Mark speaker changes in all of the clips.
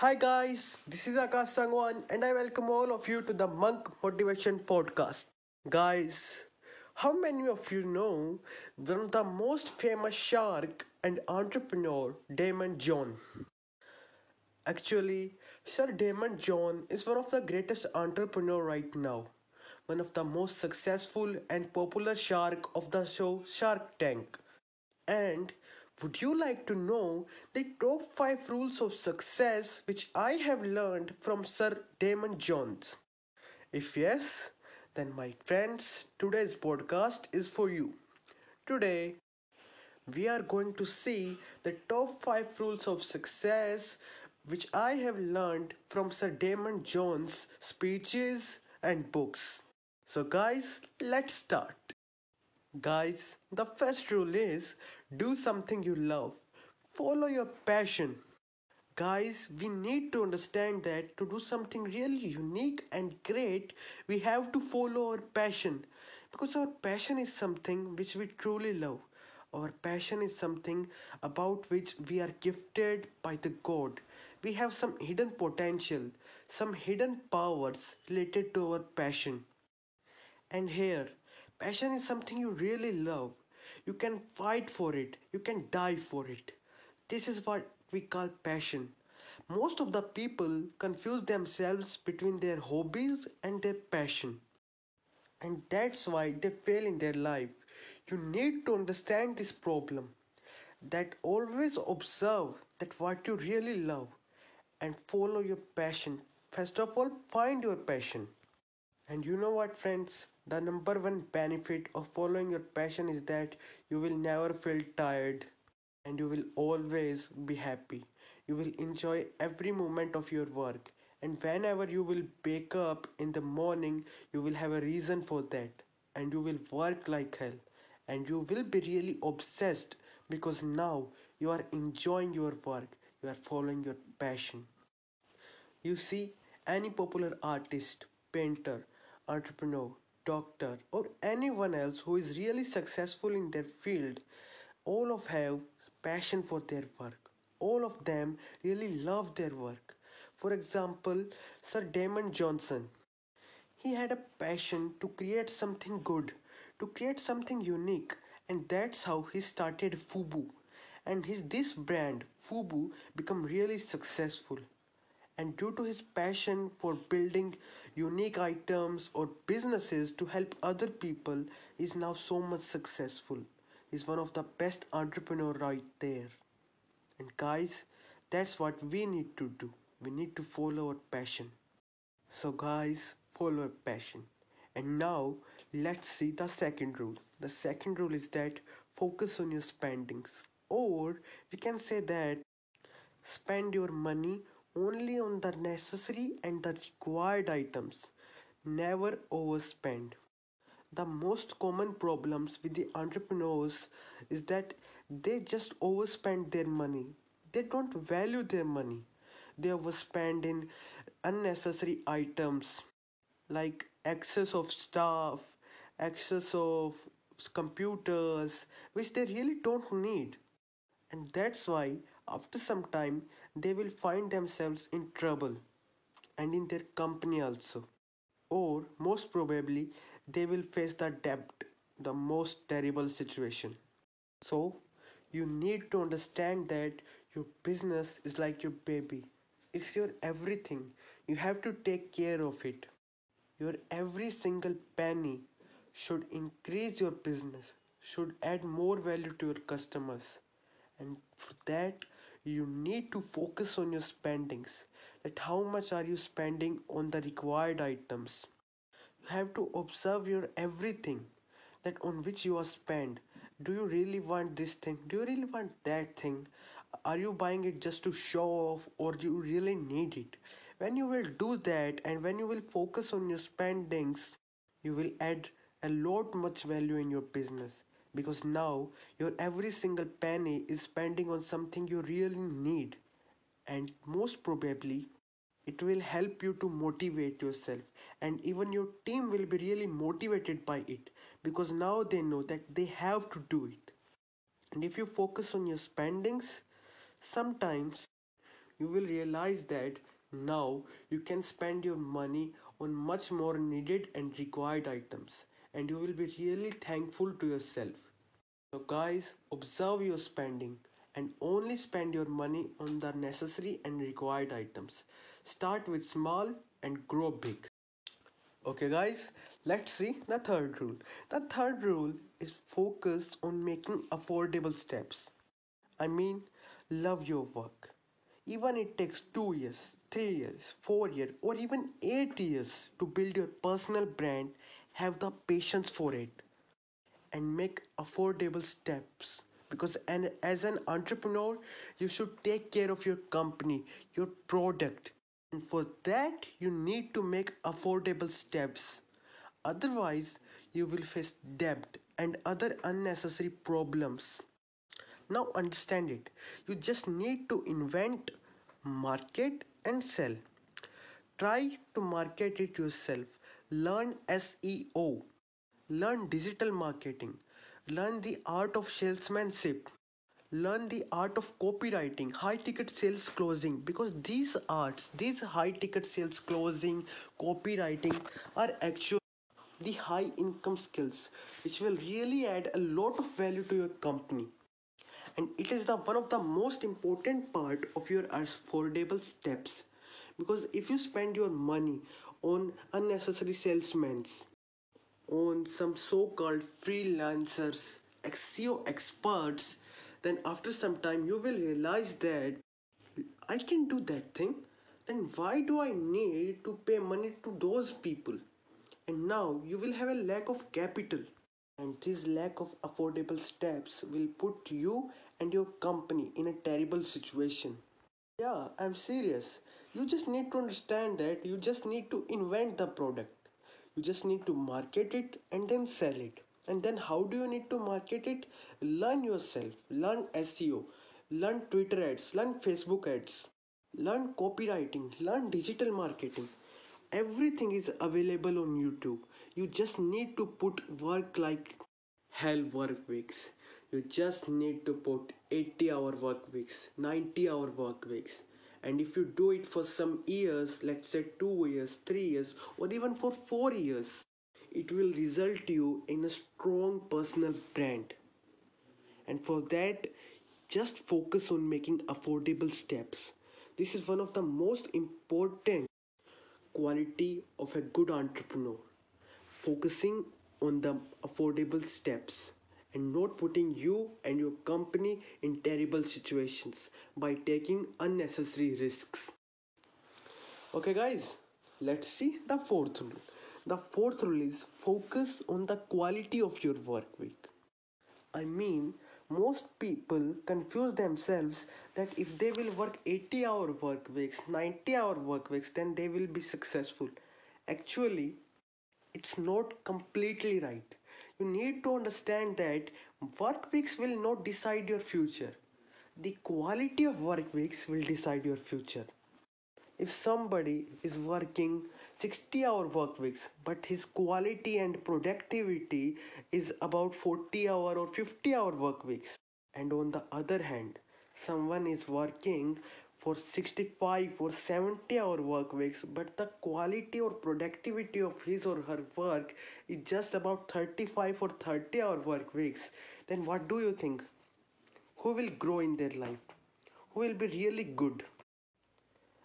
Speaker 1: Hi guys, this is Akash Sangwan and I welcome all of you to the Monk Motivation Podcast. Guys, how many of you know one of the most famous shark and entrepreneur, Daymond John? Actually, Sir Daymond John is one of the greatest entrepreneur right now. One of the most successful and popular shark of the show Shark Tank. And would you like to know the top 5 rules of success which I have learned from Sir Daymond Jones? If yes, then my friends, today's podcast is for you. Today, we are going to see the top 5 rules of success which I have learned from Sir Daymond Jones' speeches and books. So, guys, let's start. Guys, the first rule is do something you love, follow your passion. Guys, we need to understand that to do something really unique and great, we have to follow our passion because our passion is something which we truly love. Our passion is something about which we are gifted by the God. We have some hidden potential, some hidden powers related to our passion. And here, Passion is something you really love. You can fight for it, you can die for it. This is what we call passion. Most of the people confuse themselves between their hobbies and their passion. And that's why they fail in their life. You need to understand this problem. That always observe that what you really love and follow your passion. First of all, find your passion. And you know what, friends? The number one benefit of following your passion is that you will never feel tired and you will always be happy. You will enjoy every moment of your work. And whenever you will wake up in the morning, you will have a reason for that. And you will work like hell. And you will be really obsessed because now you are enjoying your work. You are following your passion. You see, any popular artist, painter, entrepreneur, doctor, or anyone else who is really successful in their field, all of have passion for their work. All of them really love their work. For example, Sir Daymond Johnson. He had a passion to create something good, to create something unique, and that's how he started Fubu. And his this brand, Fubu, become really successful and due to his passion for building unique items or businesses to help other people is now so much successful. He's one of the best entrepreneur right there. And guys that's what we need to do. We need to follow our passion. So guys follow your passion. And now let's see the second rule. The second rule is that focus on your spendings. Or we can say that spend your money only on the necessary and the required items. Never overspend. The most common problems with the entrepreneurs is that they just overspend their money. They don't value their money. They overspend in unnecessary items like excess of staff, excess of computers, which they really don't need. And that's why after some time they will find themselves in trouble and in their company also. Or most probably they will face the debt the most terrible situation. So you need to understand that your business is like your baby. It's your everything. You have to take care of it. Your every single penny should increase your business should add more value to your customers. And for that you need to focus on your spendings. That how much are you spending on the required items? You have to observe your everything that on which you are spend. Do you really want this thing? Do you really want that thing? Are you buying it just to show off or do you really need it? When you will do that and when you will focus on your spendings you will add a lot much value in your business because now your every single penny is spending on something you really need. And most probably it will help you to motivate yourself. And even your team will be really motivated by it because now they know that they have to do it. And if you focus on your spendings sometimes you will realize that now you can spend your money on much more needed and required items and you will be really thankful to yourself. So, guys, observe your spending and only spend your money on the necessary and required items. Start with small and grow big. Okay, guys, let's see the third rule. The third rule is focused on making affordable steps. I mean, love your work. Even it takes 2 years, 3 years, 4 years, or even 8 years to build your personal brand, have the patience for it and make affordable steps. Because and as an entrepreneur you should take care of your company your product. And for that you need to make affordable steps. Otherwise you will face debt and other unnecessary problems. Now understand it. You just need to invent market and sell. Try to market it yourself learn seo learn digital marketing. Learn the art of salesmanship. Learn the art of copywriting high ticket sales closing because these arts these high ticket sales closing copywriting are actually the high income skills which will really add a lot of value to your company. And it is the one of the most important part of your affordable steps. Because if you spend your money on unnecessary salesmen on some so-called freelancers, SEO experts, then after some time you will realize that I can do that thing. Then why do I need to pay money to those people? And now you will have a lack of capital. And this lack of affordable steps will put you and your company in a terrible situation. Yeah, I'm serious. You just need to understand that you just need to invent the product. You just need to market it and then sell it. And then how do you need to market it? Learn yourself. Learn seo learn twitter ads. Learn facebook ads. Learn copywriting. Learn digital marketing. Everything is available on youtube. You just need to put work like hell work weeks. You just need to put 80 hour work weeks 90 hour work weeks and if you do it for some years let's say two years three years or even for four years it will result you in a strong personal brand. And for that just focus on making affordable steps. This is one of the most important quality of a good entrepreneur. Focusing on the affordable steps and not putting you and your company in terrible situations by taking unnecessary risks. Okay, guys, let's see the fourth rule. The fourth rule is focus on the quality of your work week. I mean, most people confuse themselves that if they will work 80 hour work weeks, 90 hour work weeks, then they will be successful. Actually, it's not completely right you need to understand that work weeks will not decide your future. The quality of work weeks will decide your future. If somebody is working 60 hour work weeks but his quality and productivity is about 40 hour or 50 hour work weeks and on the other hand someone is working for 65 or 70 hour work weeks but the quality or productivity of his or her work is just about 35 or 30 hour work weeks. Then what do you think? Who will grow in their life? Who will be really good?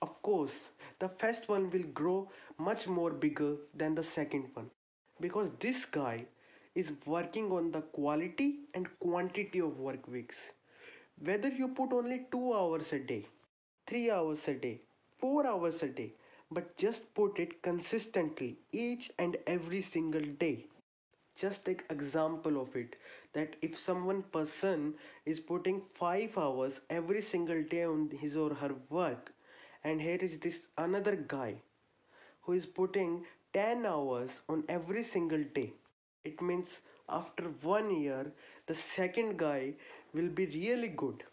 Speaker 1: Of course the first one will grow much more bigger than the second one because this guy is working on the quality and quantity of work weeks. Whether you put only 2 hours a day 3 hours a day, 4 hours a day, but just put it consistently each and every single day. Just take example of it that if someone person is putting 5 hours every single day on his or her work and here is this another guy who is putting 10 hours on every single day. It means after one year, the second guy will be really good.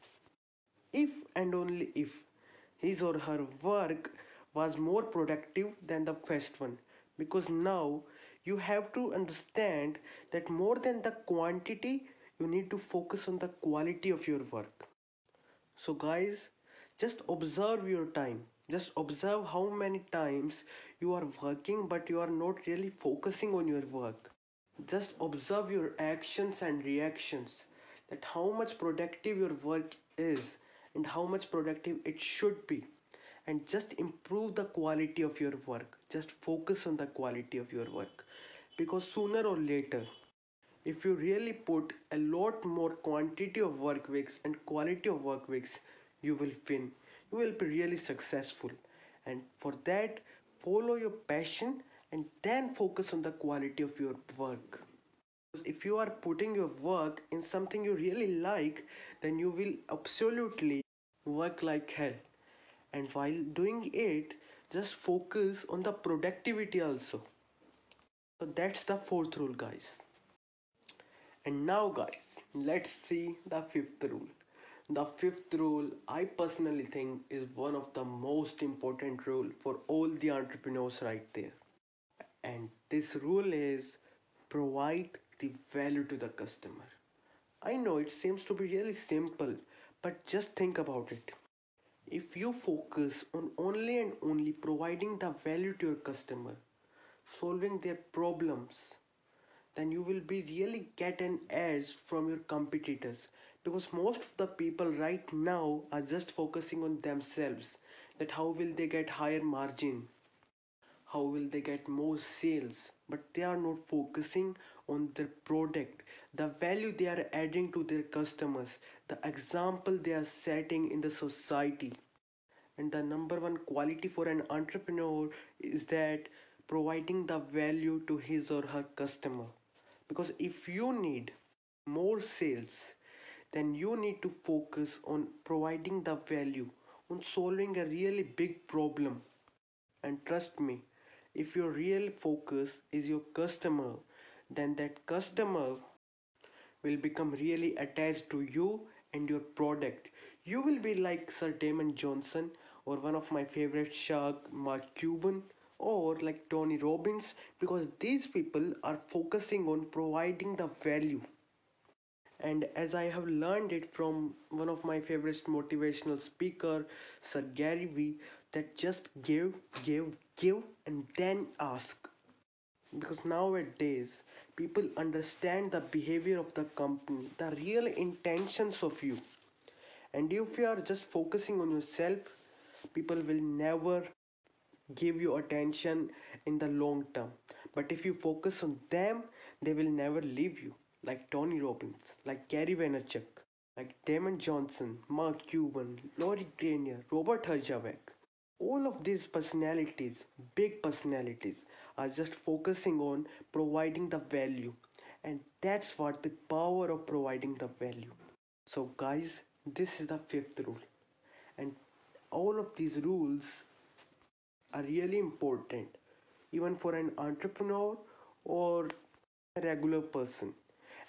Speaker 1: If and only if his or her work was more productive than the first one. Because now you have to understand that more than the quantity you need to focus on the quality of your work. So guys just observe your time. Just observe how many times you are working but you are not really focusing on your work. Just observe your actions and reactions that how much productive your work is and how much productive it should be. And just improve the quality of your work. Just focus on the quality of your work. Because sooner or later if you really put a lot more quantity of work weeks and quality of work weeks you will win. You will be really successful. And for that follow your passion and then focus on the quality of your work if you are putting your work in something you really like then you will absolutely work like hell and while doing it just focus on the productivity also so that's the fourth rule guys and now guys, let's see the fifth rule. The fifth rule I personally think is one of the most important rule for all the entrepreneurs right there. And this rule is provide the value to the customer. I know it seems to be really simple, but just think about it. If you focus on only and only providing the value to your customer, solving their problems, then you will be really get an edge from your competitors because most of the people right now are just focusing on themselves that how will they get higher margin how will they get more sales but they are not focusing on their product. The value they are adding to their customers the example they are setting in the society. And the number one quality for an entrepreneur is that providing the value to his or her customer. Because if you need more sales then you need to focus on providing the value on solving a really big problem. And trust me if your real focus is your customer then that customer will become really attached to you and your product you will be like sir daymond johnson or one of my favorite shark mark cuban or like Tony Robbins because these people are focusing on providing the value. And as I have learned it from one of my favorite motivational speaker, Sir Gary Vee, that just give, give, give, and then ask. Because nowadays people understand the behavior of the company, the real intentions of you. And if you are just focusing on yourself, people will never give you attention in the long term but if you focus on them they will never leave you like tony robbins like gary vaynerchuk like daymond johnson mark cuban lori greiner robert herjavec. All of these personalities big personalities are just focusing on providing the value. And that's what the power of providing the value. So guys this is the fifth rule. And all of these rules are really important even for an entrepreneur or a regular person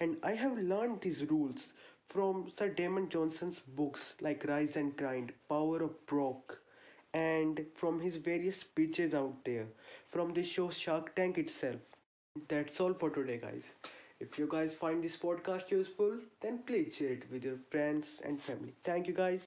Speaker 1: and i have learned these rules from sir daymond johnson's books like rise and grind power of broke and from his various speeches out there from the show shark tank itself. That's all for today guys. If you guys find this podcast useful then please share it with your friends and family. Thank you guys